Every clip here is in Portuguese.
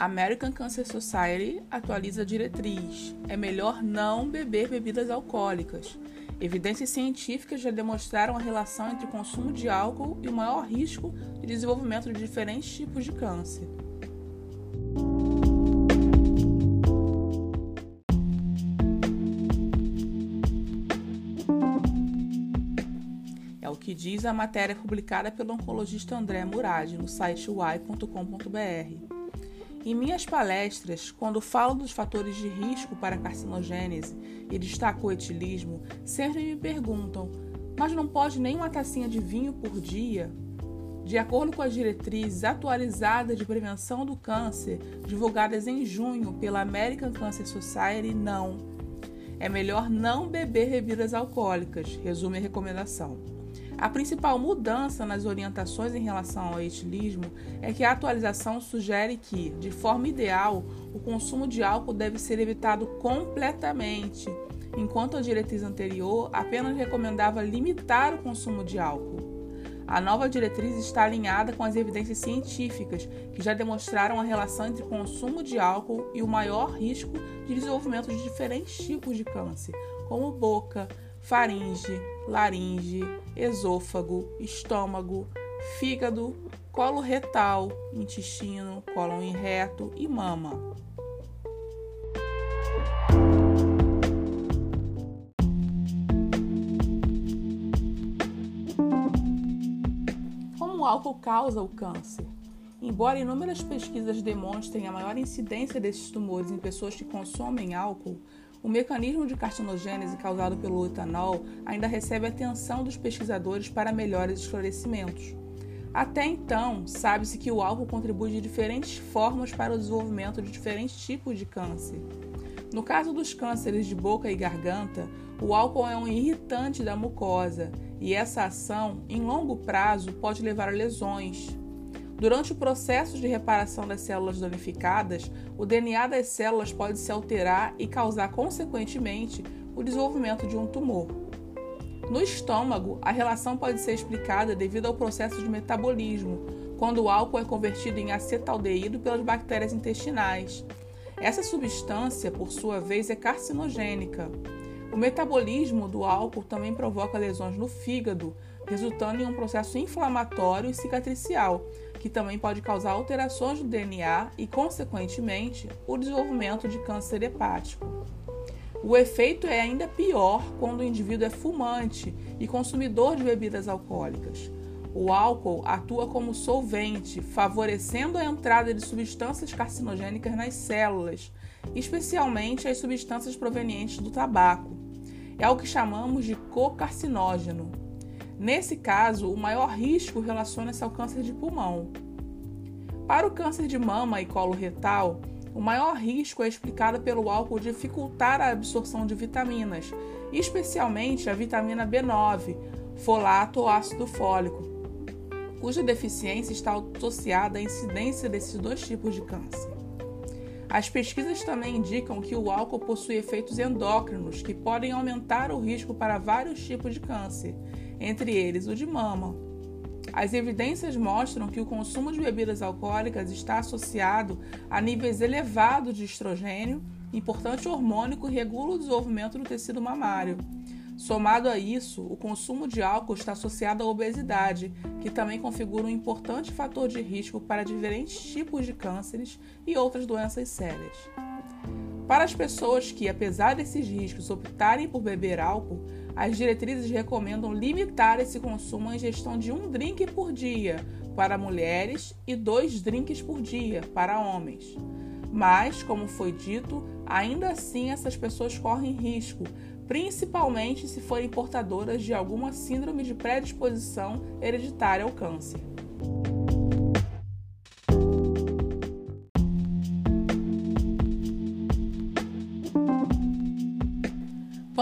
American Cancer Society atualiza a diretriz: é melhor não beber bebidas alcoólicas. Evidências científicas já demonstraram a relação entre o consumo de álcool e o maior risco de desenvolvimento de diferentes tipos de câncer. É o que diz a matéria publicada pelo oncologista André Murad no site y.com.br. Em minhas palestras, quando falo dos fatores de risco para a carcinogênese e destaco o etilismo, sempre me perguntam: mas não pode nem uma tacinha de vinho por dia? De acordo com as diretrizes atualizadas de prevenção do câncer, divulgadas em junho pela American Cancer Society, não. É melhor não beber bebidas alcoólicas, resume a recomendação. A principal mudança nas orientações em relação ao etilismo é que a atualização sugere que, de forma ideal, o consumo de álcool deve ser evitado completamente, enquanto a diretriz anterior apenas recomendava limitar o consumo de álcool. A nova diretriz está alinhada com as evidências científicas que já demonstraram a relação entre consumo de álcool e o maior risco de desenvolvimento de diferentes tipos de câncer, como boca, faringe, laringe, esôfago, estômago, fígado, colo retal, intestino, cólon reto e mama. Como o álcool causa o câncer? Embora inúmeras pesquisas demonstrem a maior incidência desses tumores em pessoas que consomem álcool, o mecanismo de carcinogênese causado pelo etanol ainda recebe atenção dos pesquisadores para melhores esclarecimentos. Até então, sabe-se que o álcool contribui de diferentes formas para o desenvolvimento de diferentes tipos de câncer. No caso dos cânceres de boca e garganta, o álcool é um irritante da mucosa e essa ação, em longo prazo, pode levar a lesões, Durante o processo de reparação das células danificadas, o DNA das células pode se alterar e causar, consequentemente, o desenvolvimento de um tumor. No estômago, a relação pode ser explicada devido ao processo de metabolismo, quando o álcool é convertido em acetaldeído pelas bactérias intestinais. Essa substância, por sua vez, é carcinogênica. O metabolismo do álcool também provoca lesões no fígado, resultando em um processo inflamatório e cicatricial, que também pode causar alterações do DNA e, consequentemente, o desenvolvimento de câncer hepático. O efeito é ainda pior quando o indivíduo é fumante e consumidor de bebidas alcoólicas. O álcool atua como solvente, favorecendo a entrada de substâncias carcinogênicas nas células, especialmente as substâncias provenientes do tabaco. É o que chamamos de cocarcinógeno. Nesse caso, o maior risco relaciona-se ao câncer de pulmão. Para o câncer de mama e colo retal, o maior risco é explicado pelo álcool dificultar a absorção de vitaminas, especialmente a vitamina B9, folato ou ácido fólico, cuja deficiência está associada à incidência desses dois tipos de câncer. As pesquisas também indicam que o álcool possui efeitos endócrinos que podem aumentar o risco para vários tipos de câncer, entre eles o de mama. As evidências mostram que o consumo de bebidas alcoólicas está associado a níveis elevados de estrogênio, importante hormônio que regula o desenvolvimento do tecido mamário. Somado a isso, o consumo de álcool está associado à obesidade, que também configura um importante fator de risco para diferentes tipos de cânceres e outras doenças sérias. Para as pessoas que, apesar desses riscos, optarem por beber álcool, as diretrizes recomendam limitar esse consumo à ingestão de um drink por dia para mulheres e dois drinks por dia para homens. Mas, como foi dito, ainda assim essas pessoas correm risco, principalmente se forem portadoras de alguma síndrome de predisposição hereditária ao câncer.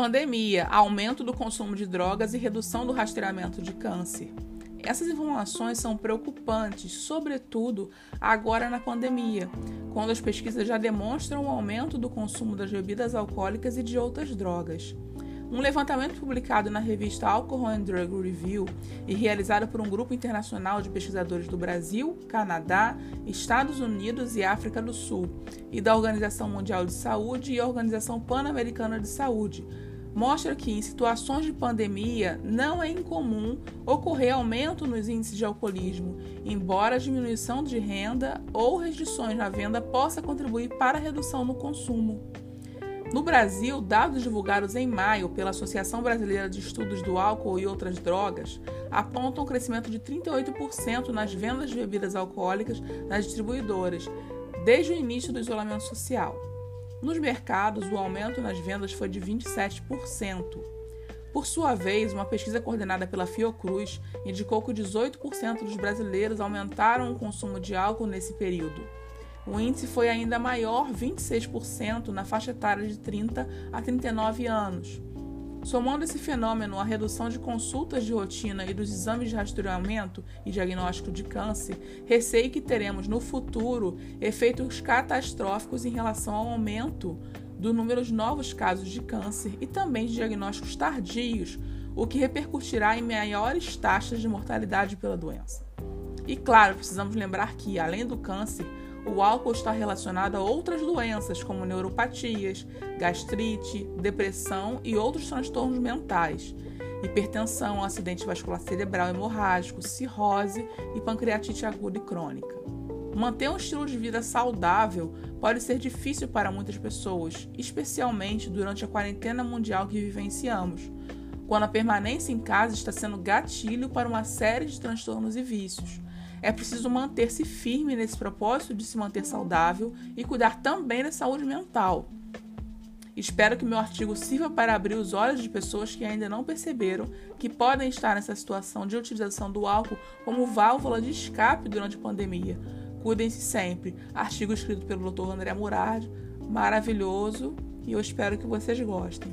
Pandemia, aumento do consumo de drogas e redução do rastreamento de câncer. Essas informações são preocupantes, sobretudo agora na pandemia, quando as pesquisas já demonstram o aumento do consumo das bebidas alcoólicas e de outras drogas. Um levantamento publicado na revista Alcohol and Drug Review e realizado por um grupo internacional de pesquisadores do Brasil, Canadá, Estados Unidos e África do Sul, e da Organização Mundial de Saúde e Organização Pan-Americana de Saúde, mostra que em situações de pandemia não é incomum ocorrer aumento nos índices de alcoolismo, embora a diminuição de renda ou restrições na venda possa contribuir para a redução no consumo. No Brasil, dados divulgados em maio pela Associação Brasileira de Estudos do Álcool e Outras Drogas apontam um crescimento de 38% nas vendas de bebidas alcoólicas nas distribuidoras, desde o início do isolamento social. Nos mercados, o aumento nas vendas foi de 27%. Por sua vez, uma pesquisa coordenada pela Fiocruz indicou que 18% dos brasileiros aumentaram o consumo de álcool nesse período. O índice foi ainda maior, 26%, na faixa etária de 30 a 39 anos. Somando esse fenômeno à redução de consultas de rotina e dos exames de rastreamento e diagnóstico de câncer, receio que teremos no futuro efeitos catastróficos em relação ao aumento do número de novos casos de câncer e também de diagnósticos tardios, o que repercutirá em maiores taxas de mortalidade pela doença. E claro, precisamos lembrar que, além do câncer, o álcool está relacionado a outras doenças, como neuropatias, gastrite, depressão e outros transtornos mentais, hipertensão, acidente vascular cerebral hemorrágico, cirrose e pancreatite aguda e crônica. Manter um estilo de vida saudável pode ser difícil para muitas pessoas, especialmente durante a quarentena mundial que vivenciamos, quando a permanência em casa está sendo gatilho para uma série de transtornos e vícios é preciso manter-se firme nesse propósito de se manter saudável e cuidar também da saúde mental. Espero que meu artigo sirva para abrir os olhos de pessoas que ainda não perceberam que podem estar nessa situação de utilização do álcool como válvula de escape durante a pandemia. Cuidem-se sempre. Artigo escrito pelo Dr. André Murad, maravilhoso, e eu espero que vocês gostem.